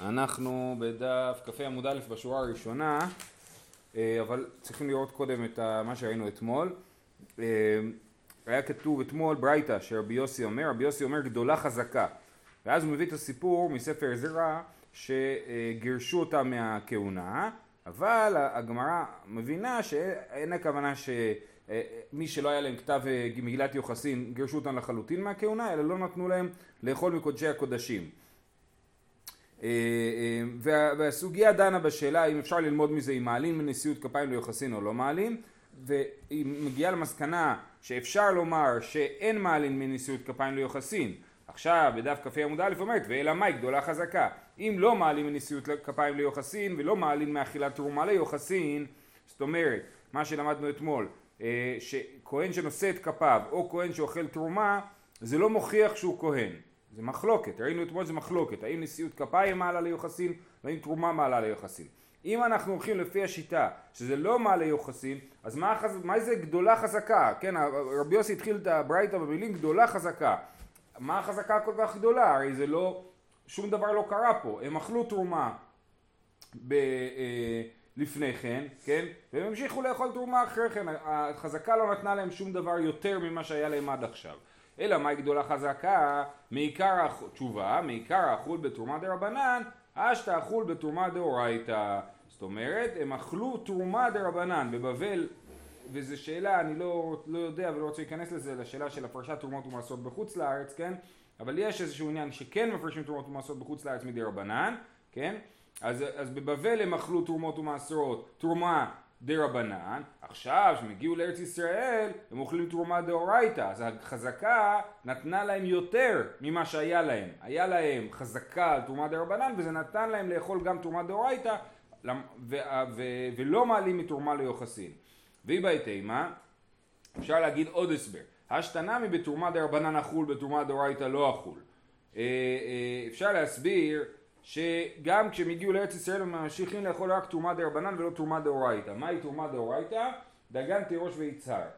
אנחנו בדף כ"ה עמוד א' בשורה הראשונה, אה, אבל צריכים לראות קודם את מה שראינו אתמול. אה, היה כתוב אתמול ברייתא שרבי יוסי אומר, רבי יוסי אומר גדולה חזקה. ואז הוא מביא את הסיפור מספר עזרא שגירשו אותה מהכהונה, אבל הגמרא מבינה שאין הכוונה שמי שלא היה להם כתב מגילת יוחסין גירשו אותם לחלוטין מהכהונה, אלא לא נתנו להם לאכול מקודשי הקודשים. אה, אה, והסוגיה דנה בשאלה אם אפשר ללמוד מזה אם מעלים מנשיאות כפיים ליוחסין או לא מעלים והיא מגיעה למסקנה שאפשר לומר שאין מעלים מנשיאות כפיים ליוחסין. עכשיו בדף כ"ה עמוד א' אומרת ואלא מאי גדולה חזקה? אם לא מעלים מנשיאות כפיים ליוחסין ולא מעלים מאכילת תרומה ליוחסין זאת אומרת מה שלמדנו אתמול אה, שכהן שנושא את כפיו או כהן שאוכל תרומה זה לא מוכיח שהוא כהן זה מחלוקת, ראינו אתמול זה מחלוקת, האם נשיאות כפיים מעלה ליוחסין והאם תרומה מעלה ליוחסין. אם אנחנו הולכים לפי השיטה שזה לא מעלה ליוחסין, אז מה, חז... מה זה גדולה חזקה? כן, רבי יוסי התחיל את הברייתא במילים גדולה חזקה. מה החזקה כל כך גדולה? הרי זה לא, שום דבר לא קרה פה. הם אכלו תרומה ב... אה, לפני כן, כן? והם המשיכו לאכול תרומה אחרי כן. החזקה לא נתנה להם שום דבר יותר ממה שהיה להם עד עכשיו. אלא מאי גדולה חזקה? מעיקר התשובה, מעיקרא אכול בתרומה דרבנן, השתא אכול בתרומה דאורייתא. זאת אומרת, הם אכלו תרומה דרבנן. בבבל, וזו שאלה, אני לא, לא יודע ולא רוצה להיכנס לזה, לשאלה של הפרשת תרומות ומעשרות בחוץ לארץ, כן? אבל יש איזשהו עניין שכן מפרשים תרומות ומעשרות בחוץ לארץ מדרבנן, כן? אז, אז בבבל הם אכלו תרומות ומעשרות, תרומה דרבנן, עכשיו כשהם הגיעו לארץ ישראל הם אוכלים תרומה דאורייתא, אז החזקה נתנה להם יותר ממה שהיה להם, היה להם חזקה על תרומה דרבנן וזה נתן להם לאכול גם תרומה דאורייתא ולא מעלים מתרומה ליוחסין. והיא בהתאמה, אפשר להגיד עוד הסבר, השתנמי בתרומה דה רבנן אכול בתרומה דאורייתא לא אכול. אה, אה, אפשר להסביר שגם כשהם הגיעו לארץ ישראל הם ממשיכים לאכול רק תרומה דה רבנן ולא תרומה דאורייתא. מהי תרומה דאורייתא? דגן תירוש ויצהר.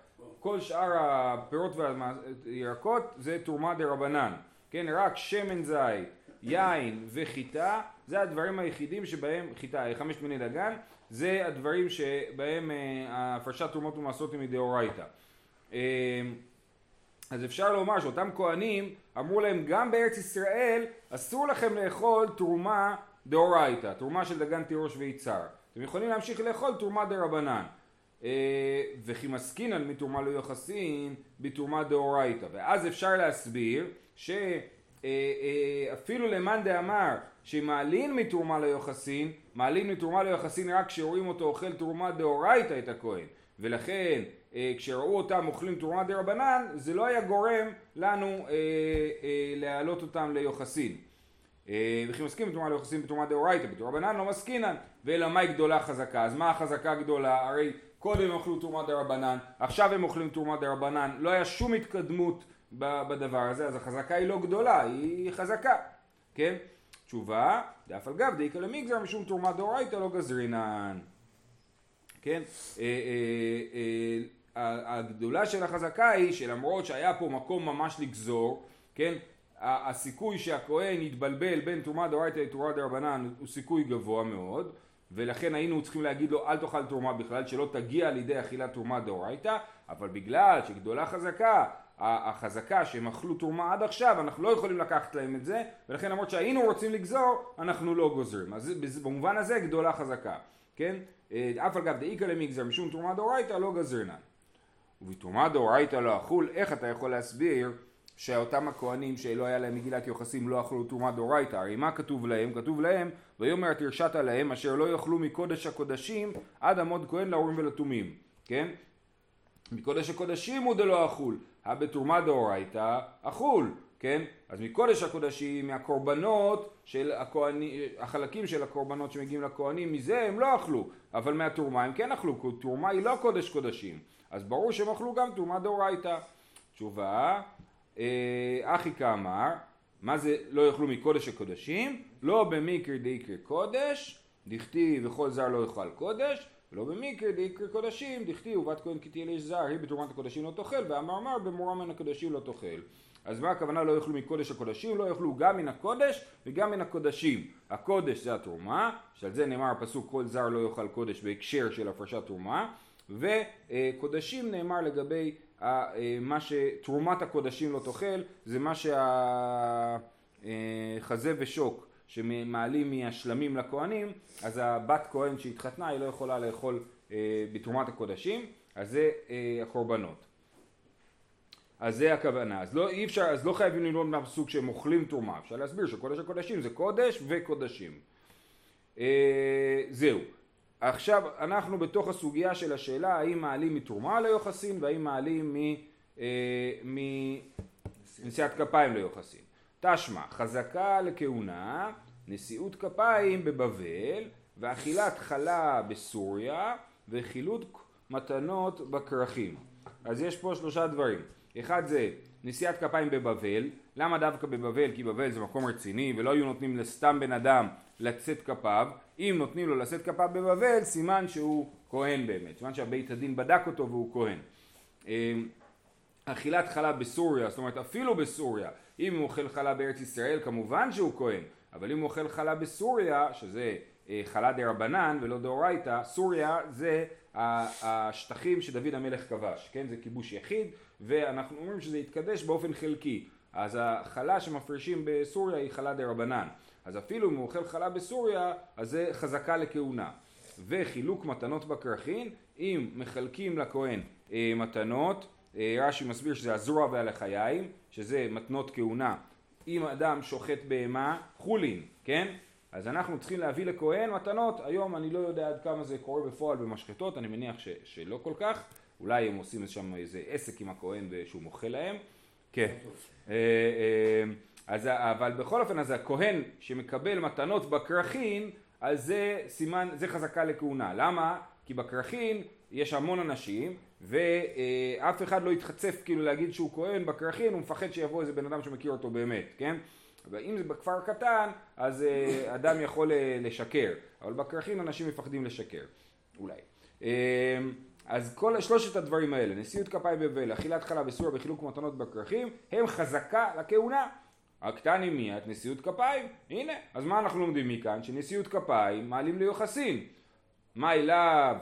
כל שאר הפירות והירקות זה תרומה דה רבנן. כן, רק שמן זית, יין וחיטה, זה הדברים היחידים שבהם, חיטה, חמש מיני דגן, זה הדברים שבהם אה, הפרשת תרומות ומעשרות היא מדאורייתא. אז אפשר לומר שאותם כהנים אמרו להם גם בארץ ישראל אסור לכם לאכול תרומה דאורייתא, תרומה של דגן תירוש ויצהר. אתם יכולים להמשיך לאכול תרומה דרבנן. אה, וכי מסקינן מתרומה לא יוחסין בתרומה דאורייתא. ואז אפשר להסביר שאפילו אה, אה, למאן דאמר שמעלין מתרומה לא יוחסין, מעלין מתרומה לא יוחסין רק כשרואים אותו אוכל תרומה דאורייתא את הכהן. ולכן כשראו אותם אוכלים תרומה דה רבנן זה לא היה גורם לנו אה, אה, להעלות אותם ליוחסין. אה, וכי מסכים בתרומה ליוחסין בתרומה דאורייתא בתרומה רבנן לא מסכינן ואלא מהי גדולה חזקה? אז מה החזקה הגדולה? הרי קודם הם אכלו תרומה דה רבנן עכשיו הם אוכלים תרומה דה רבנן. לא היה שום התקדמות בדבר הזה אז החזקה היא לא גדולה היא חזקה כן? תשובה דאף על גב דאיקה למגזר משום תרומה דאורייתא לא גזרינן. כן? אה, אה, הגדולה של החזקה היא שלמרות שהיה פה מקום ממש לגזור, כן, הסיכוי שהכהן יתבלבל בין תרומה דאורייתא לתרומה דרבנן הוא סיכוי גבוה מאוד ולכן היינו צריכים להגיד לו אל תאכל תרומה בכלל שלא תגיע לידי אכילת תרומה דאורייתא אבל בגלל שגדולה חזקה החזקה שהם אכלו תרומה עד עכשיו אנחנו לא יכולים לקחת להם את זה ולכן למרות שהיינו רוצים לגזור אנחנו לא גוזרים. אז במובן הזה גדולה חזקה כן? אף על גב דאיכא למגזר משום תרומה דאורייתא לא גזרנן ובתרומה דאורייתא לא אכול, איך אתה יכול להסביר שאותם הכהנים שלא היה להם מגילת יוחסים לא אכלו תרומה דאורייתא? הרי מה כתוב להם? כתוב להם ויאמר תרשת להם אשר לא יאכלו מקודש הקודשים עד עמוד כהן להורים ולתומים, כן? מקודש הקודשים הוא דלא אכול, הבתרומה דאורייתא אכול, כן? אז מקודש הקודשים, מהקורבנות של הכהנים, החלקים של הקורבנות שמגיעים לכהנים, מזה הם לא אכלו, אבל מהתרומה הם כן אכלו, כי תרומה היא לא קודש קודשים. אז ברור שהם אכלו גם תרומה דאורייתא. תשובה, אה, אחי כאמר, מה זה לא יאכלו מקודש הקודשים? לא במקר דיקר קודש, דכתיב וכל זר לא יאכל קודש, ולא במקר דיקר קודשים, דכתיב ובת כהן כי תהיה לאיש זר, היא בתרומת הקודשים לא תאכל, ואמר אמר במורה מן הקודשים לא תאכל. אז מה הכוונה לא יאכלו מקודש הקודשים? לא יאכלו גם מן הקודש וגם מן הקודשים. הקודש זה התרומה, שעל זה נאמר הפסוק כל זר לא יאכל קודש בהקשר של הפרשת תרומה, וקודשים נאמר לגבי מה שתרומת הקודשים לא תאכל, זה מה שהחזה ושוק שמעלים מהשלמים לכהנים, אז הבת כהן שהתחתנה היא לא יכולה לאכול אה, בתרומת הקודשים, אז זה אה, הקורבנות. אז זה הכוונה, אז לא, אי אפשר, אז לא חייבים ללמוד מהפסוק שהם אוכלים תרומה, אפשר להסביר שקודש הקודשים זה קודש וקודשים. אה, זהו. עכשיו אנחנו בתוך הסוגיה של השאלה האם מעלים מתרומה ליוחסין והאם מעלים מנשיאת כפיים ליוחסין. תשמע, חזקה לכהונה, נשיאות כפיים בבבל ואכילת חלה בסוריה וחילוט מתנות בכרכים. אז יש פה שלושה דברים. אחד זה נשיאת כפיים בבבל. למה דווקא בבבל? כי בבל זה מקום רציני ולא היו נותנים לסתם בן אדם לשאת כפיו. אם נותנים לו לשאת כפיו בבבל, סימן שהוא כהן באמת. סימן שהבית הדין בדק אותו והוא כהן. אמ, אכילת חלה בסוריה, זאת אומרת אפילו בסוריה, אם הוא אוכל חלה בארץ ישראל כמובן שהוא כהן, אבל אם הוא אוכל חלה בסוריה, שזה חלה דה רבנן ולא דאורייתא, סוריה זה השטחים שדוד המלך כבש, כן? זה כיבוש יחיד ואנחנו אומרים שזה יתקדש באופן חלקי. אז החלה שמפרישים בסוריה היא חלה דה רבנן. אז אפילו אם הוא אוכל חלה בסוריה אז זה חזקה לכהונה. וחילוק מתנות בכרכין אם מחלקים לכהן אה, מתנות אה, רש"י מסביר שזה הזרוע והלחיים שזה מתנות כהונה. אם אדם שוחט בהמה חולין כן אז אנחנו צריכים להביא לכהן מתנות, היום אני לא יודע עד כמה זה קורה בפועל במשחטות, אני מניח ש, שלא כל כך, אולי הם עושים שם איזה עסק עם הכהן שהוא מוכר להם, כן, אה, אה, אז, אבל בכל אופן אז הכהן שמקבל מתנות בכרכין, אז זה סימן, זה חזקה לכהונה, למה? כי בכרכין יש המון אנשים ואף אחד לא יתחצף כאילו להגיד שהוא כהן בכרכין, הוא מפחד שיבוא איזה בן אדם שמכיר אותו באמת, כן? ואם זה בכפר קטן, אז אה, אדם יכול אה, לשקר, אבל בכרכים אנשים מפחדים לשקר, אולי. אה, אז כל שלושת הדברים האלה, נשיאות כפיים בבל, אכילת חלה בסוריה וחילוק מתנות בכרכים, הם חזקה לכהונה. הקטני מי את נשיאות כפיים? הנה, אז מה אנחנו לומדים מכאן? שנשיאות כפיים מעלים ליוחסין. מה אליו?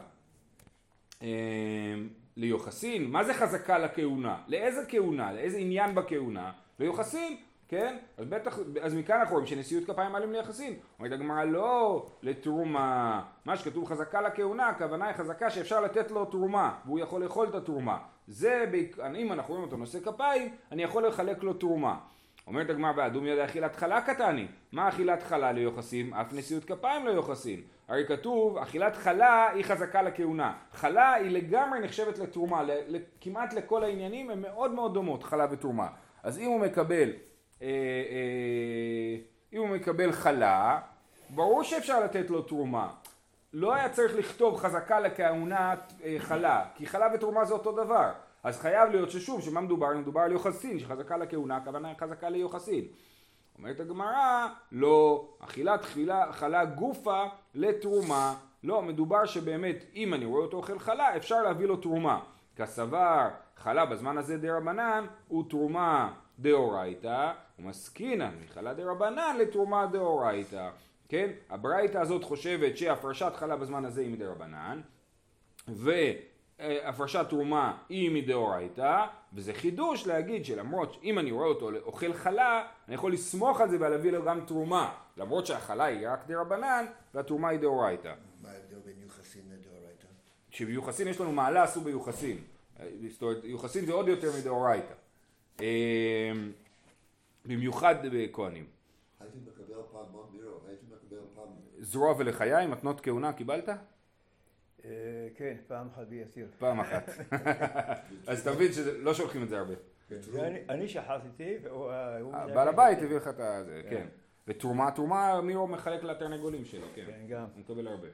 ליוחסין? מה זה חזקה לכהונה? לאיזה כהונה? לאיזה עניין בכהונה? ליוחסין. כן? אז בטח, אז מכאן אנחנו רואים שנשיאות כפיים מעלים ליחסין. אומרת הגמרא לא לתרומה, מה שכתוב חזקה לכהונה, הכוונה היא חזקה שאפשר לתת לו תרומה, והוא יכול לאכול את התרומה. זה, אם אנחנו רואים אותו נושא כפיים, אני יכול לחלק לו תרומה. אומרת הגמרא באדום ידע אכילת חלה קטני, מה אכילת חלה ליוחסין? אף נשיאות כפיים ליוחסין. הרי כתוב, אכילת חלה היא חזקה לכהונה. חלה היא לגמרי נחשבת לתרומה, כמעט לכל העניינים הן מאוד מאוד דומות, חלה ותרומה. אז אם הוא מקבל אם הוא מקבל חלה, ברור שאפשר לתת לו תרומה. לא היה צריך לכתוב חזקה לכהונת אה, חלה, כי חלה ותרומה זה אותו דבר. אז חייב להיות ששוב, שמה מדובר? מדובר על יוחסין, שחזקה לכהונה, הכוונה חזקה ליוחסין. אומרת הגמרא, לא, אכילת חילה, חלה גופה לתרומה. לא, מדובר שבאמת, אם אני רואה אותו אוכל חלה, אפשר להביא לו תרומה. כסבר, חלה בזמן הזה דה רבנן, הוא תרומה דאורייתא, ומסקינן מחלה דרבנן לתרומה דאורייתא. כן? הברייתא הזאת חושבת שהפרשת חלה בזמן הזה היא מדרבנן, והפרשת תרומה היא מדאורייתא, וזה חידוש להגיד שלמרות שאם אני רואה אותו אוכל חלה, אני יכול לסמוך על זה ולהביא לו גם תרומה, למרות שהחלה היא רק דרבנן והתרומה היא דאורייתא. מה ההבדל בין יוחסין לדאורייתא? שביוחסין יש לנו מעלה עשו ביוחסין. זאת אומרת, יוחסין זה עוד יותר מדאורייתא. אמ, במיוחד בכהנים. הייתי מקבל פעם מירו, הייתי מקבל פעם... זרוע ולחיים, מתנות כהונה קיבלת? אה, כן, פעם אחת ביתיר. פעם אחת. אז תבין שלא שולחים את זה הרבה. כן. אני שחטתי, והוא... בעל הבית הביא לך את זה, כן. כן. ותרומה, תרומה מירו מחלק לתרנגולים שלו, כן. כן, גם. הוא מקבל הרבה.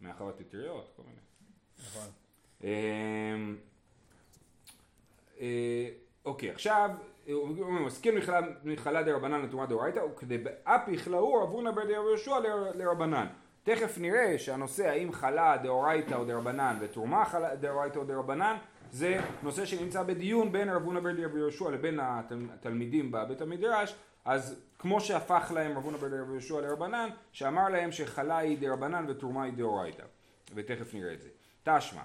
מהחוות אטריות, כל מיני. נכון. אוקיי, עכשיו, הוא מסכים מחלה דה רבנן לתרומה דאורייתא, וכדי באפי חלאור עבורנה בידי רבי יהושע לרבנן. תכף נראה שהנושא האם חלה דאורייתא או דרבנן ותרומה חלה דאורייתא או דרבנן, זה נושא שנמצא בדיון בין רב הונא בר רבי יהושע לבין התלמידים בבית המדרש, אז כמו שהפך להם רב הונא בר רבי יהושע לרבנן, שאמר להם שחלה היא דרבנן ותרומה היא דאורייתא, ותכף נראה את זה. תשמע,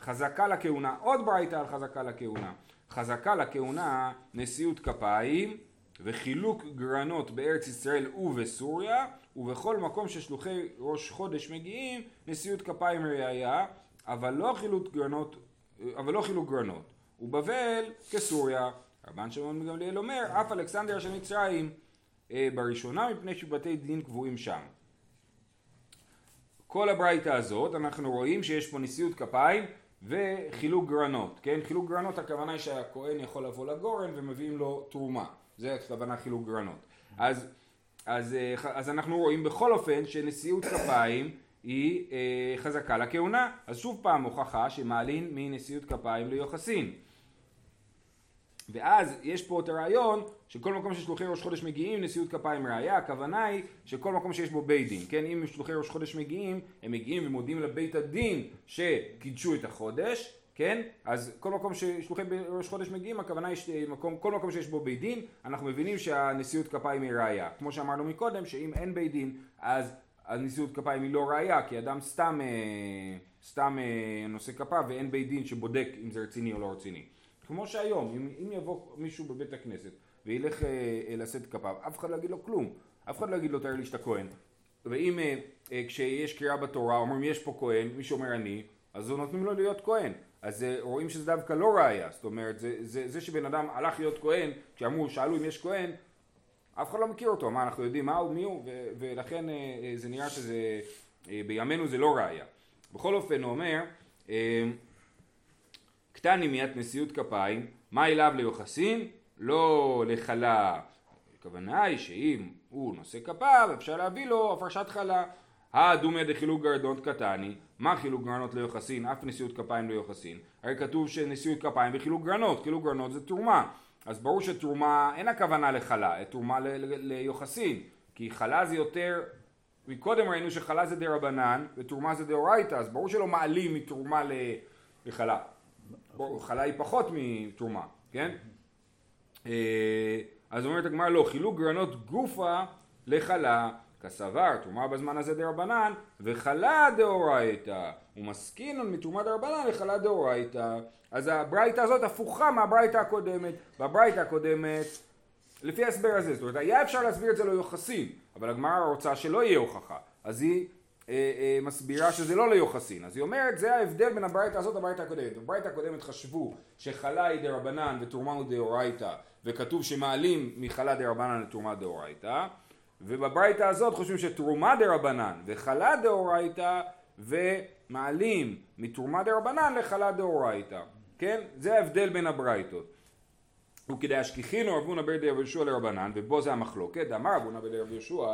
חזקה לכהונה, עוד ברייתא על חזקה לכהונה. חזקה לכהונה נשיאות כפיים וחילוק גרנות בארץ ישראל ובסוריה ובכל מקום ששלוחי ראש חודש מגיעים נשיאות כפיים ראייה אבל לא חילוק גרנות אבל לא חילוק גרנות. ובבל כסוריה. רבן שמעון גמליאל אומר אף אלכסנדר של מצרים אה, בראשונה מפני שבתי דין קבועים שם. כל הברייתא הזאת אנחנו רואים שיש פה נשיאות כפיים וחילוק גרנות, כן? חילוק גרנות הכוונה היא שהכהן יכול לבוא לגורן ומביאים לו תרומה, זה הכוונה חילוק גרנות. אז, אז, אה, אז אנחנו רואים בכל אופן שנשיאות כפיים היא אה, חזקה לכהונה, אז שוב פעם הוכחה שמעלין מנשיאות כפיים ליוחסין. ואז יש פה את הרעיון שכל מקום ששלוחי ראש חודש מגיעים נשיאות כפיים ראייה, הכוונה היא שכל מקום שיש בו בית דין, כן, אם שלוחי ראש חודש מגיעים, הם מגיעים ומודיעים לבית הדין שקידשו את החודש, כן, אז כל מקום ששלוחי ראש חודש מגיעים, הכוונה היא שכל מקום שיש בו בית דין, אנחנו מבינים שהנשיאות כפיים היא ראייה, כמו שאמרנו מקודם, שאם אין בית דין, אז הנשיאות כפיים היא לא ראייה, כי אדם סתם, אה, סתם אה, נושא כפה ואין בית דין שבודק אם זה רציני או לא רציני. כמו שהיום, אם, אם יבוא מישהו בבית הכנסת וילך אה, אה, לשאת כפיו, אף אחד לא יגיד לו כלום, אף אחד לא יגיד לו תאר לי שאתה כהן. ואם אה, אה, כשיש קריאה בתורה, אומרים יש פה כהן, מי שאומר אני, אז נותנים לו להיות כהן. אז אה, רואים שזה דווקא לא ראייה, זאת אומרת, זה, זה, זה שבן אדם הלך להיות כהן, כשאמרו, שאלו אם יש כהן, אף אחד לא מכיר אותו, מה אנחנו יודעים מה הוא, מי הוא, ו, ולכן אה, אה, זה נראה שזה, אה, בימינו זה לא ראייה. בכל אופן הוא אומר, אה, קטני מיית נשיאות כפיים, מה אליו ליוחסין? לא לחלה. הכוונה היא שאם הוא נושא כפיו, אפשר להביא לו הפרשת חלה. הדומיה דחילוק גרדות קטני, מה חילוק גרנות ליוחסין? אף נשיאות כפיים ליוחסין. הרי כתוב שנשיאות כפיים וחילוק גרנות, חילוק גרנות זה תרומה. אז ברור שתרומה, אין הכוונה לחלה, תרומה ליוחסין. כי חלה זה יותר, מקודם ראינו שחלה זה דה רבנן ותרומה זה דאורייתא, אז ברור שלא מעלים מתרומה לחלה. חלה היא פחות מתרומה, כן? אה, אז אומרת הגמרא לא, חילוק גרנות גופה לחלה, כסבר, תרומה בזמן הזה דרבנן, וחלה דאורייתא, ומסכינון מתרומה דרבנן לחלה דאורייתא. אז הברייתא הזאת הפוכה מהברייתא הקודמת. בברייתא הקודמת, לפי ההסבר הזה, זאת אומרת, היה אפשר להסביר את זה לא יוחסין, אבל הגמרא רוצה שלא יהיה הוכחה. אז היא מסבירה שזה לא ליוחסין. אז היא אומרת, זה ההבדל בין הברייתא הזאת לברייתא הקודמת. בברייתא הקודמת חשבו שחלה היא דרבנן ותרומה הוא דאורייתא, וכתוב שמעלים מחלה דרבנן לתרומה דאורייתא, ובברייתא הזאת חושבים שתרומה דרבנן וחלה דאורייתא, ומעלים מתרומה דרבנן לחלה דאורייתא. כן? זה ההבדל בין הברייתות. וכדי אשכיחינו רבונה בר דרב יהושע לרבנן, ובו זה המחלוקת, אמר רבונה בר דרב יהושע,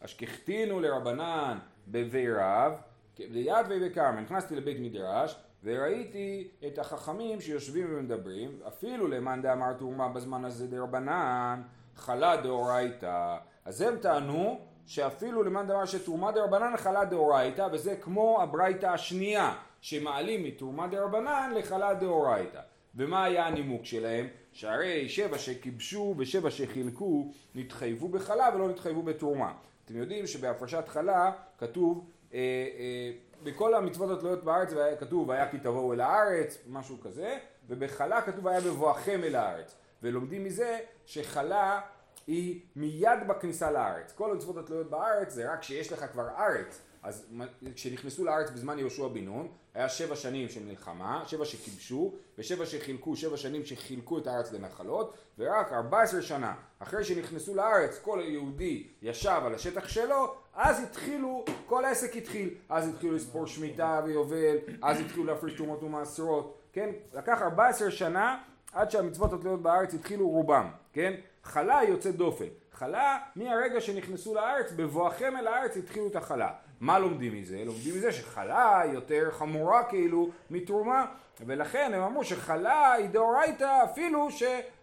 אשכחתינו לרבנן בבי רב, ליד וי בכרמל, נכנסתי לבית מדרש וראיתי את החכמים שיושבים ומדברים, אפילו למאן דאמר תרומה בזמן הזה דרבנן, חלה דאורייתא. אז הם טענו שאפילו למאן דאמר שתרומה דרבנן חלה דאורייתא, וזה כמו הברייתא השנייה, שמעלים מתרומה דרבנן לחלה דאורייתא. ומה היה הנימוק שלהם? שהרי שבע שכיבשו ושבע שחילקו נתחייבו בחלה ולא נתחייבו בתרומה. אתם יודעים שבהפרשת חלה כתוב, אה, אה, בכל המצוות התלויות בארץ כתוב היה כי תבואו אל הארץ, משהו כזה, ובחלה כתוב היה בבואכם אל הארץ. ולומדים מזה שחלה היא מיד בכניסה לארץ. כל המצוות התלויות בארץ זה רק כשיש לך כבר ארץ. אז כשנכנסו לארץ בזמן יהושע בן נון, היה שבע שנים של מלחמה, שבע שכיבשו, ושבע שחילקו, שבע שנים שחילקו את הארץ לנחלות, ורק ארבע עשרה שנה אחרי שנכנסו לארץ, כל יהודי ישב על השטח שלו, אז התחילו, כל העסק התחיל. אז התחילו לספור שמיטה ויובל, אז התחילו להפריש תרומות ומעשרות, כן? לקח ארבע עשרה שנה עד שהמצוות התלויות בארץ התחילו רובם, כן? חלה יוצאת דופן. חלה מהרגע שנכנסו לארץ, בבואכם אל הארץ התחילו את החלה. מה לומדים מזה? לומדים מזה שחלה יותר חמורה כאילו מתרומה, ולכן הם אמרו שחלה היא דאורייתא אפילו ש,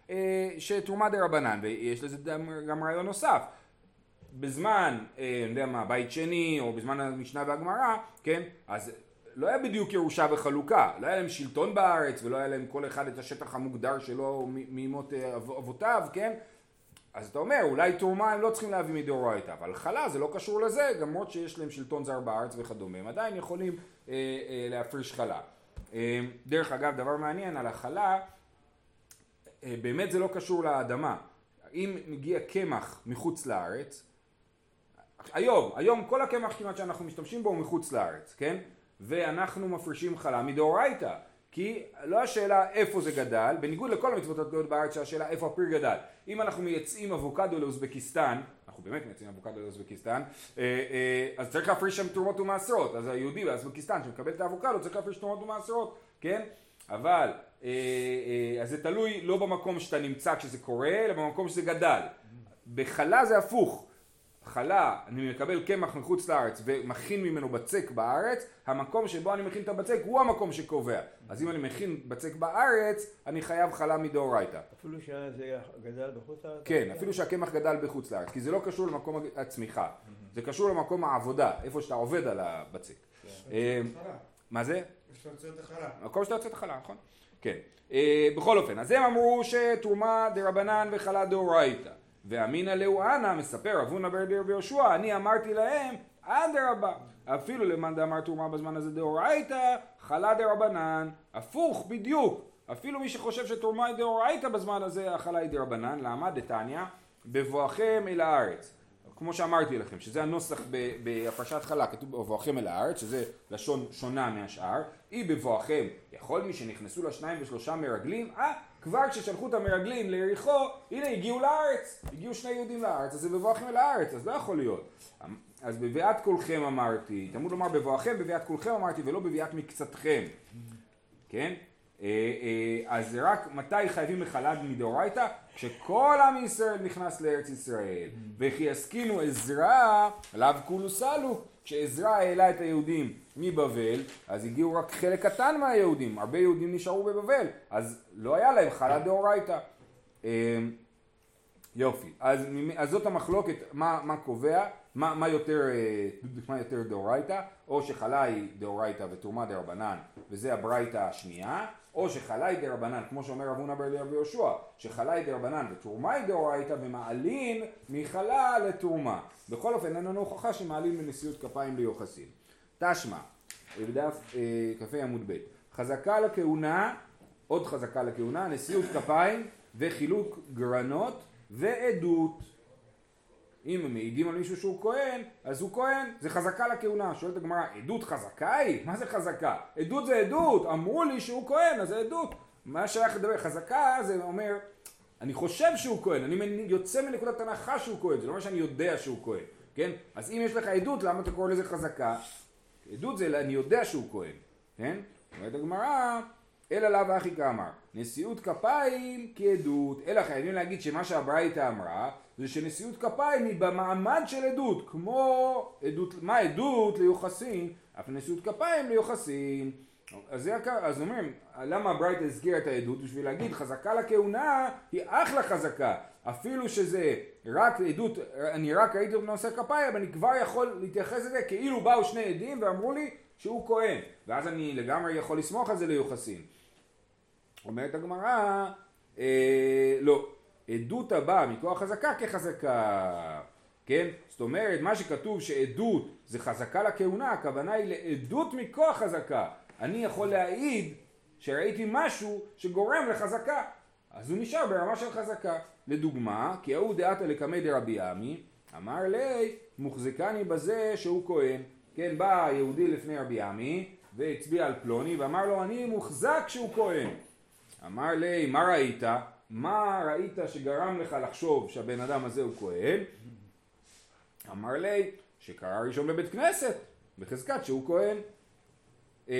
אה, שתרומה דה רבנן, ויש לזה גם רעיון נוסף. בזמן, אה, אני יודע מה, בית שני, או בזמן המשנה והגמרא, כן, אז לא היה בדיוק ירושה וחלוקה, לא היה להם שלטון בארץ ולא היה להם כל אחד את השטח המוגדר שלו מימות אה, אב- אבותיו, כן? אז אתה אומר, אולי תרומה הם לא צריכים להביא מדאורייתא, אבל חלה זה לא קשור לזה, למרות שיש להם שלטון זר בארץ וכדומה, הם עדיין יכולים אה, אה, להפריש חלה. אה, דרך אגב, דבר מעניין על החלה, אה, באמת זה לא קשור לאדמה. אם מגיע קמח מחוץ לארץ, היום, היום כל הקמח כמעט שאנחנו משתמשים בו הוא מחוץ לארץ, כן? ואנחנו מפרישים חלה מדאורייתא. כי לא השאלה איפה זה גדל, בניגוד לכל המצוות התלויות בארץ שהשאלה איפה הפרי גדל. אם אנחנו מייצאים אבוקדו לאוזבקיסטן, אנחנו באמת מייצאים אבוקדו לאוזבקיסטן, אה, אה, אז צריך להפריש שם תרומות ומעשרות. אז היהודי באוזבקיסטן שמקבל את האבוקדו צריך להפריש תרומות ומעשרות, כן? אבל, אה, אז זה תלוי לא במקום שאתה נמצא כשזה קורה, אלא במקום שזה גדל. בחלה זה הפוך. חלה, אני מקבל קמח מחוץ לארץ ומכין ממנו בצק בארץ, המקום שבו אני מכין את הבצק הוא המקום שקובע. אז אם אני מכין בצק בארץ, אני חייב חלה מדאורייתא. אפילו שזה גדל בחוץ לארץ? כן, אפילו שהקמח גדל בחוץ לארץ, כי זה לא קשור למקום הצמיחה, זה קשור למקום העבודה, איפה שאתה עובד על הבצק. אה, מה זה? מקום שאתה יוצא את החלה, נכון? כן. אה, בכל אופן, אז הם אמרו שתרומה דרבנן וחלה דאורייתא. ואמינא לאו אנא, מספר אבונה ברדי רבי יהושע, אני אמרתי להם, אדרבה, אפילו למאן דאמר תרומה בזמן הזה דאורייתא, חלה דרבנן, הפוך בדיוק. אפילו מי שחושב שתרומה היא דאורייתא בזמן הזה, החלה היא דרבנן, למה? דתניא, בבואכם אל הארץ. כמו שאמרתי לכם, שזה הנוסח בהפרשת חלה, כתוב בבואכם אל הארץ, שזה לשון שונה מהשאר, היא בבואכם, יכול מי שנכנסו לשניים ושלושה מרגלים, אה, כבר כששלחו את המרגלים ליריחו, הנה הגיעו לארץ, הגיעו שני יהודים לארץ, אז זה בבואכם אל הארץ, אז לא יכול להיות. אז בביאת כולכם אמרתי, תמוד לומר בבואכם, בביאת כולכם אמרתי, ולא בביאת מקצתכם, כן? אה, אה, אז זה רק מתי חייבים מחלת מדאורייתא? כשכל עם ישראל נכנס לארץ ישראל. וכי יסכינו עזרא לאו כולו סלו כשעזרא העלה את היהודים מבבל אז הגיעו רק חלק קטן מהיהודים הרבה יהודים נשארו בבבל. אז לא היה להם חלת דאורייתא. אה, יופי. אז, אז זאת המחלוקת מה, מה קובע מה, מה יותר, אה, מה יותר דאורייתא? או שחלה היא דאורייתא ותרומה דרבנן וזה הברייתא השנייה או שחלה היא דרבנן כמו שאומר רב הונא בר רבי יהושע שחלה היא דרבנן ותרומה היא דאורייתא ומעלין מחלה לתרומה. בכל אופן אין לנו הוכחה שמעלין בנשיאות כפיים ליוחסין תשמע בדף אה, כ"ה עמוד ב' חזקה לכהונה עוד חזקה לכהונה נשיאות כפיים וחילוק גרנות ועדות אם הם מעידים על מישהו שהוא כהן, אז הוא כהן, זה חזקה לכהונה. שואלת הגמרא, עדות חזקה היא? מה זה חזקה? עדות זה עדות, אמרו לי שהוא כהן, אז זה עדות. מה שייך לדבר? חזקה זה אומר, אני חושב שהוא כהן, אני יוצא מנקודת הנחה שהוא כהן, זה לא אומר שאני יודע שהוא כהן, כן? אז אם יש לך עדות, למה אתה קורא לזה חזקה? עדות זה אני יודע שהוא כהן, כן? אומרת הגמרא, אלא לאו אחי כאמר, נשיאות כפיים כעדות, אלא חייבים להגיד שמה שהברייתא אמרה, זה שנשיאות כפיים היא במעמד של עדות, כמו עדות, מה עדות ליוחסין, אף נשיאות כפיים ליוחסין. אז הקר, אז אומרים, למה הברייתא הזכירה את העדות? בשביל להגיד חזקה לכהונה היא אחלה חזקה, אפילו שזה רק עדות, אני רק ראיתי אותו נושא כפיים, אבל אני כבר יכול להתייחס לזה כאילו באו שני עדים ואמרו לי שהוא כהן, ואז אני לגמרי יכול לסמוך על זה ליוחסין. אומרת הגמרא, אה, לא, עדות הבאה מכוח חזקה כחזקה, כן? זאת אומרת, מה שכתוב שעדות זה חזקה לכהונה, הכוונה היא לעדות מכוח חזקה. אני יכול להעיד שראיתי משהו שגורם לחזקה, אז הוא נשאר ברמה של חזקה. לדוגמה, כי ההוא דעתא לקמי דרבי עמי, אמר לי, מוחזקני בזה שהוא כהן. כן, בא יהודי לפני רבי עמי, והצביע על פלוני, ואמר לו, אני מוחזק שהוא כהן. אמר לי, מה ראית? מה ראית שגרם לך לחשוב שהבן אדם הזה הוא כהן? אמר לי, שקרא ראשון בבית כנסת, בחזקת שהוא כהן. אה,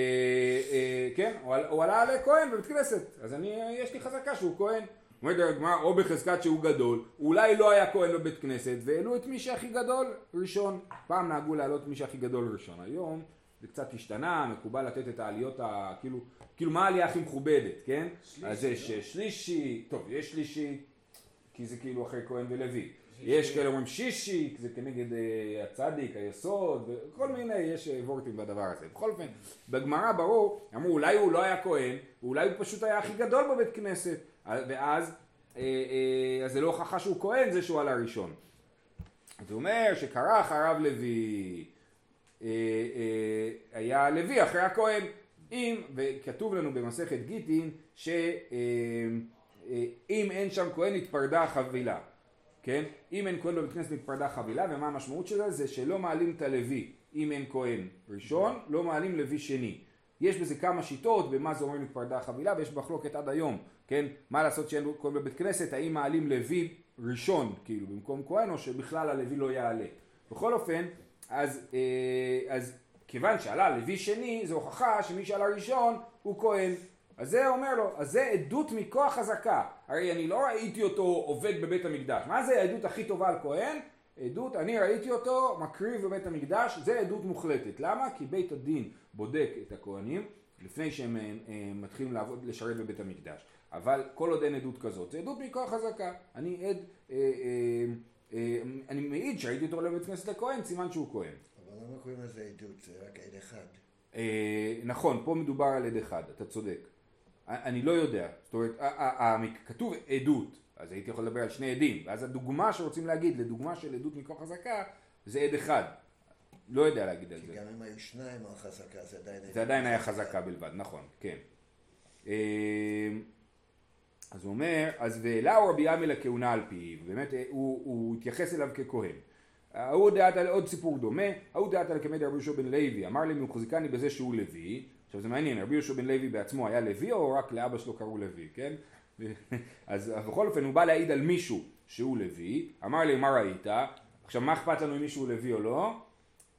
אה, כן, הוא, הוא עלה לכהן בבית כנסת, אז אני, יש לי חזקה שהוא כהן. אומרת הגמרא, או בחזקת שהוא גדול, אולי לא היה כהן בבית כנסת, והעלו את מי שהכי גדול ראשון. פעם נהגו להעלות מי שהכי גדול ראשון, היום זה קצת השתנה, מקובל לתת את העליות, ה, כאילו, כאילו מה העלייה הכי מכובדת, כן? שלישי, אז יש אה, שלישי, טוב, יש שלישי, כי זה כאילו אחרי כהן ולוי. יש כאלה אומרים שישיק, זה כנגד אה, הצדיק, היסוד, וכל מיני, יש אה, וורטים בדבר הזה. בכל אופן, בגמרא ברור, אמרו אולי הוא לא היה כהן, אולי הוא פשוט היה הכי גדול בבית כנסת, אה, ואז אה, אה, אז זה לא הוכחה שהוא כהן, זה שהוא עלה ראשון. אז הוא אומר שקרא אחריו לוי, היה לוי אחרי הכהן, אם, וכתוב לנו במסכת גיטין, שאם אין שם כהן התפרדה החבילה, כן? אם אין כהן בבית כנסת התפרדה חבילה, ומה המשמעות של זה? זה שלא מעלים את הלוי אם אין כהן ראשון, לא מעלים לוי שני. יש בזה כמה שיטות במה זה אומר נתפרדה חבילה, ויש מחלוקת עד היום, כן? מה לעשות שאין כהן בבית כנסת, האם מעלים לוי ראשון, כאילו, במקום כהן, או שבכלל הלוי לא יעלה. בכל אופן, אז, אה, אז כיוון שעלה לוי שני, זו הוכחה שמי שעלה ראשון הוא כהן. אז זה אומר לו, אז זה עדות מכוח חזקה. הרי אני לא ראיתי אותו עובד בבית המקדש. מה זה העדות הכי טובה על כהן? עדות, אני ראיתי אותו מקריב בבית המקדש, זה עדות מוחלטת. למה? כי בית הדין בודק את הכהנים לפני שהם אה, אה, מתחילים לעבוד, לשרת בבית המקדש. אבל כל עוד אין עדות כזאת, זה עדות מכוח חזקה. אני עד, אה, אה, אני מעיד שראיתי אותו בבית כנסת הכהן, סימן שהוא כהן. אבל למה קוראים לזה עדות? זה רק עד אחד. אה, נכון, פה מדובר על עד אחד, אתה צודק. אני לא יודע, זאת אומרת, כתוב עדות, אז הייתי יכול לדבר על שני עדים, ואז הדוגמה שרוצים להגיד לדוגמה של עדות מכוח חזקה, זה עד אחד. לא יודע להגיד על כי זה. גם אם היו שניים על חזקה, זה עדיין... זה עדיין היה חזקה בלבד, נכון, כן. אה, אז הוא אומר, אז והעלהו רבי עמי לכהונה על פיו, באמת אה, הוא, הוא התייחס אליו ככהן. ההוא דעת על עוד סיפור דומה, ההוא דעת על כמד רבי יהושע בן לוי, אמר לי מחוזיקני בזה שהוא לוי, עכשיו זה מעניין, רבי יהושע בן לוי בעצמו היה לוי או רק לאבא שלו קראו לוי, כן? אז בכל אופן הוא בא להעיד על מישהו שהוא לוי, אמר לי מה ראית, עכשיו מה אכפת לנו אם מישהו לוי או לא?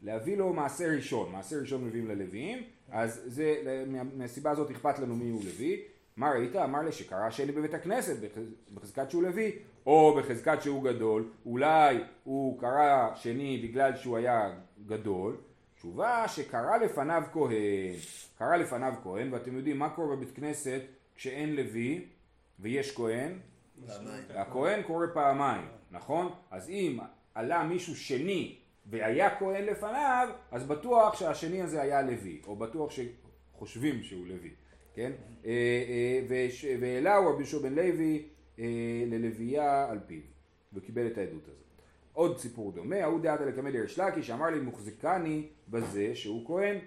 להביא לו מעשה ראשון, מעשה ראשון מביאים ללוויים, אז זה, מה- מהסיבה הזאת אכפת לנו מי הוא לוי. מה ראית? אמר לי שקרא שני בבית הכנסת בחז- בחזקת שהוא לוי, או בחזקת שהוא גדול, אולי הוא קרא שני בגלל שהוא היה גדול. תשובה שקרא לפניו כהן, קרא לפניו כהן, ואתם יודעים מה קורה בבית כנסת כשאין לוי ויש כהן? הכהן קורא פעמיים, נכון? אז אם עלה מישהו שני והיה כהן לפניו, אז בטוח שהשני הזה היה לוי, או בטוח שחושבים שהוא לוי, כן? אה, אה, והעלהו רבי יהושע בן לוי אה, ללוויה על פיו, וקיבל את העדות הזאת. עוד סיפור דומה, ההוא דעת לקמא דריש לקיש, אמר לי מוחזקני בזה שהוא כהן.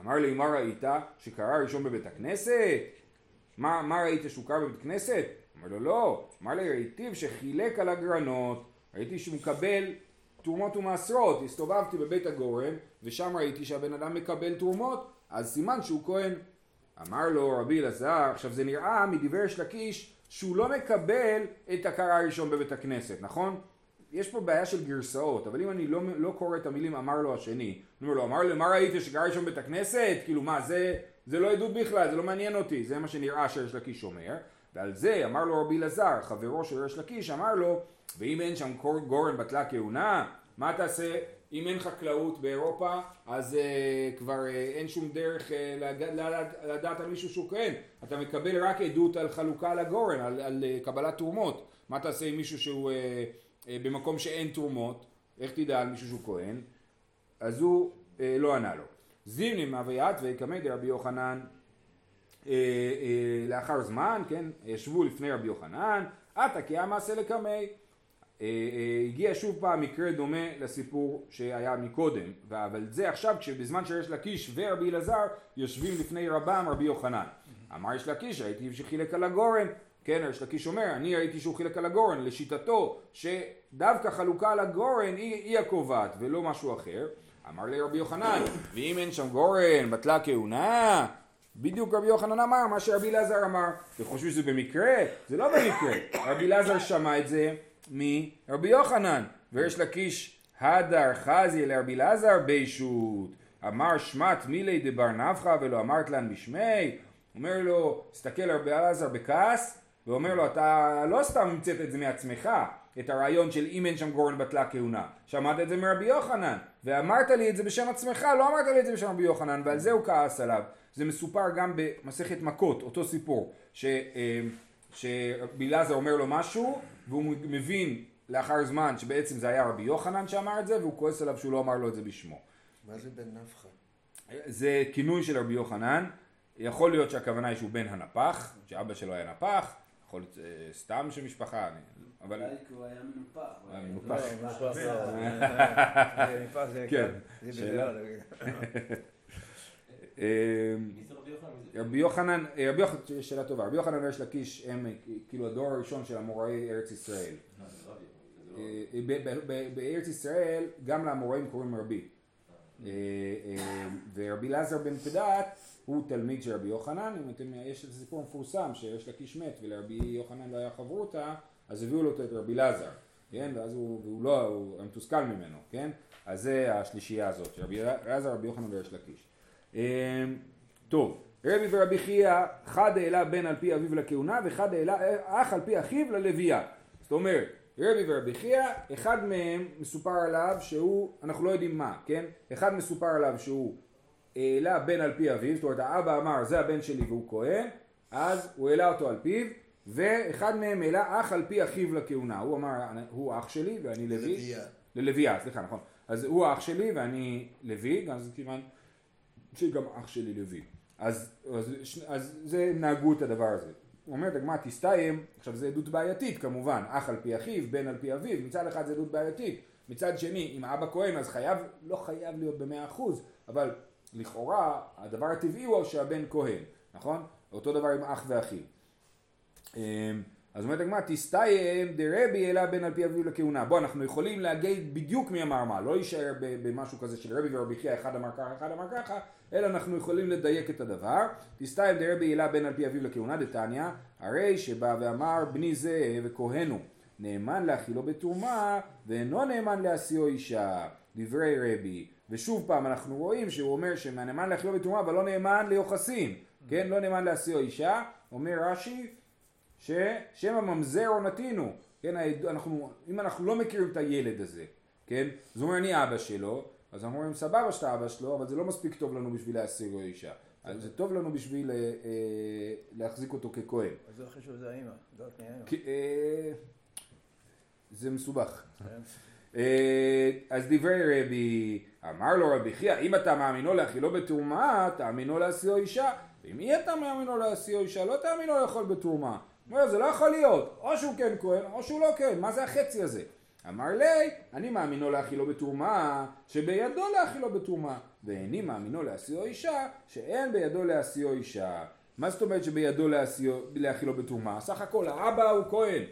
אמר לי מה ראית? שקרא ראשון בבית הכנסת? מה, מה ראית שהוא קרא בבית כנסת? אמר לו לא, אמר לי ראיתיו שחילק על הגרנות, ראיתי שהוא מקבל תרומות ומעשרות, הסתובבתי בבית הגורן ושם ראיתי שהבן אדם מקבל תרומות, אז סימן שהוא כהן. אמר לו רבי אלעזר, עכשיו זה נראה מדברי יש לקיש שהוא לא מקבל את הקרא הראשון בבית הכנסת, נכון? יש פה בעיה של גרסאות, אבל אם אני לא, לא קורא את המילים אמר לו השני, אני אומר לו, אמר לו, מה ראית שקרא ראשון בית הכנסת? כאילו מה, זה, זה לא עדות בכלל, זה לא מעניין אותי, זה מה שנראה שריש לקיש אומר, ועל זה אמר לו רבי אלעזר, חברו של ריש לקיש, אמר לו, ואם אין שם גורן בטלה כהונה, מה תעשה? אם אין חקלאות באירופה, אז uh, כבר uh, אין שום דרך uh, לג... לדעת, לדעת על מישהו שהוא כהן. אתה מקבל רק עדות על חלוקה על הגורן, על, על uh, קבלת תרומות. מה תעשה עם מישהו שהוא uh, uh, במקום שאין תרומות? איך תדע על מישהו שהוא כהן? אז הוא uh, לא ענה לו. זימני מאוויית ויקמא דרבי יוחנן אה, אה, לאחר זמן, כן, ישבו לפני רבי יוחנן, עתה כי היה מעשה לקמי. אה, אה, הגיע שוב פעם מקרה דומה לסיפור שהיה מקודם, אבל זה עכשיו כשבזמן שיש לקיש ורבי אלעזר יושבים לפני רבם רבי יוחנן. אמר יש לקיש ראיתי שחילק על הגורן, כן, יש לקיש אומר אני ראיתי שהוא חילק על הגורן, לשיטתו שדווקא חלוקה על הגורן היא, היא הקובעת ולא משהו אחר. אמר לי רבי יוחנן, ואם אין שם גורן בטלה כהונה, בדיוק רבי יוחנן אמר מה שרבי אלעזר אמר. אתם חושבים שזה במקרה? זה לא במקרה. רבי אלעזר שמע את זה מרבי יוחנן. ויש לקיש הדר חזי לרבי אלעזר בישות. אמר שמת מילי דבר נפחא ולא אמרת לן בשמי. אומר לו, הסתכל רבי אלעזר בכעס, ואומר לו, אתה לא סתם המצאת את זה מעצמך, את הרעיון של אם אין שם גורן בטלה כהונה. שמעת את זה מרבי יוחנן, ואמרת לי את זה בשם עצמך, לא אמרת לי את זה בשם רבי יוחנן, ועל זה הוא כעס עליו. זה מסופר גם במסכת מכות, אותו סיפור, ש, אה, שרבי אלעזר אומר לו משהו, והוא מבין לאחר זמן שבעצם זה היה רבי יוחנן שאמר את זה והוא כועס עליו שהוא לא אמר לו את זה בשמו. מה זה בן נפחא? זה כינוי של רבי יוחנן, יכול להיות שהכוונה היא שהוא בן הנפח, שאבא שלו היה נפח, יכול להיות אה, סתם של משפחה, אבל אולי כי הוא היה מנופח. הוא היה מנופח. לא, לא. נפח זה כן. זה שאלה. בגלל. אה, מי זה זה? רבי יוחנן, רבי יוחנן, שאלה טובה, רבי יוחנן וריש לקיש הם כאילו הדור הראשון של אמוראי ארץ ישראל. אה, בארץ ישראל גם לאמוראים קוראים רבי. אה, אה, ורבי אלעזר בן פדת הוא תלמיד של רבי יוחנן, אם אתם, יש איזה סיפור מפורסם שיש לקיש מת ולרבי יוחנן לא היה חברותא, אז הביאו לו את רבי אלעזר, כן, ואז הוא, לא, הוא מתוסכל ממנו, כן, אז זה השלישייה הזאת, רבי אלעזר, רבי יוחנן וריש לקיש. אה, טוב, רבי ורבי חייא, חד העלה בן על פי אביו לכהונה וחד העלה אח על פי אחיו ללוויה. זאת אומרת, רבי ורבי חייא, אחד מהם מסופר עליו שהוא, אנחנו לא יודעים מה, כן? אחד מסופר עליו שהוא העלה בן על פי אביו, זאת אומרת האבא אמר זה הבן שלי והוא כהן, אז הוא העלה אותו על פיו, ואחד מהם העלה אח על פי אחיו לכהונה, הוא אמר הוא אח שלי ואני לוי, לוויה. ללוויה, סליחה, נכון. אז הוא אח שלי ואני לוי, אז כיוון שגם אח שלי לוי. אז, אז, אז זה נהגו את הדבר הזה. אומרת הגמרא תסתיים, עכשיו זה עדות בעייתית כמובן, אח על פי אחיו, בן על פי אביו, מצד אחד זה עדות בעייתית, מצד שני אם האבא כהן אז חייב, לא חייב להיות במאה אחוז, אבל לכאורה הדבר הטבעי הוא שהבן כהן, נכון? אותו דבר עם אח ואחיו. אמ, אז אומרת הגמרא, תסתיים דרבי אלא בן על פי אביו לכהונה. בוא, אנחנו יכולים להגיד בדיוק מי אמר מה, לא להישאר במשהו כזה של רבי ורבי חייא, אחד אמר ככה, אחד אמר ככה, אלא אנחנו יכולים לדייק את הדבר. תסתיים דרבי אלא בן על פי אביו לכהונה, דתניא, הרי שבא ואמר בני זה וכהנו, נאמן להאכילו בתרומה, ואינו נאמן להשיאו אישה. דברי רבי. ושוב פעם אנחנו רואים שהוא אומר שנאמן להאכילו בתרומה, אבל לא נאמן ליוחסין. כן, לא נאמן להשיאו אישה. אומר רש"י, ששם הממזר עונתינו, כן, אנחנו, אם אנחנו לא מכירים את הילד הזה, כן, אז הוא אומר אני אבא שלו, אז אנחנו אומרים סבבה שאתה אבא שלו, אבל זה לא מספיק טוב לנו בשביל להשיג לו אישה, אז זה טוב לנו בשביל אה, אה, להחזיק אותו ככהן. אז לא חשוב זה. לא תנאי. כי, אה, זה מסובך. כן. אז דברי רבי, אמר לו רבי חייא, אם אתה מאמינו להכילו בתרומה, תאמינו להשיאו אישה. ואם אי אתה מאמינו להשיאו אישה, לא תאמינו לאכול בתרומה. אומר, זה לא יכול להיות, או שהוא כן כהן, או שהוא לא כהן, מה זה החצי הזה? אמר לי, אני מאמינו להכילו בתרומה, שבידו להכילו בתרומה, ואיני מאמינו להשיאו אישה, שאין בידו להשיאו אישה. מה זאת אומרת שבידו להכילו בתרומה? סך הכל האבא הוא כהן,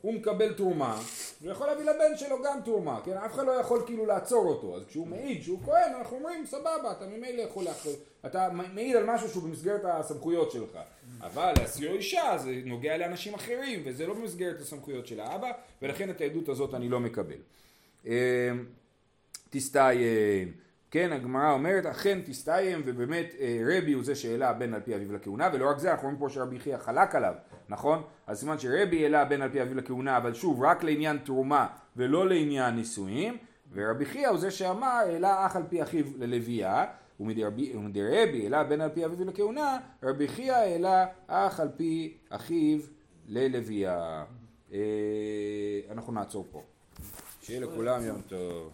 הוא מקבל תרומה, הוא יכול להביא לבן שלו גם תרומה, כן? אף אחד לא יכול כאילו לעצור אותו, אז כשהוא מעיד שהוא כהן, אנחנו אומרים, סבבה, אתה ממילא יכול להכריע, אתה מעיד על משהו שהוא במסגרת הסמכויות שלך, אבל להשיאו אישה זה נוגע לאנשים אחרים, וזה לא במסגרת הסמכויות של האבא, ולכן את העדות הזאת אני לא מקבל. אמ, תסתיים. כן, הגמרא אומרת, אכן תסתיים, ובאמת אה, רבי הוא זה שהעלה בן על פי אביו לכהונה, ולא רק זה, אנחנו רואים פה שרבי חייא חלק עליו, נכון? אז סימן שרבי העלה בן על פי אביו לכהונה, אבל שוב, רק לעניין תרומה ולא לעניין נישואים, ורבי חייא הוא זה שאמר, העלה אח על פי אחיו ללוויה, ומדרבי העלה בן על פי אביו לכהונה, רבי חייא העלה אח על פי אחיו ללוויה. אה, אנחנו נעצור פה. שיהיה לכולם יום טוב.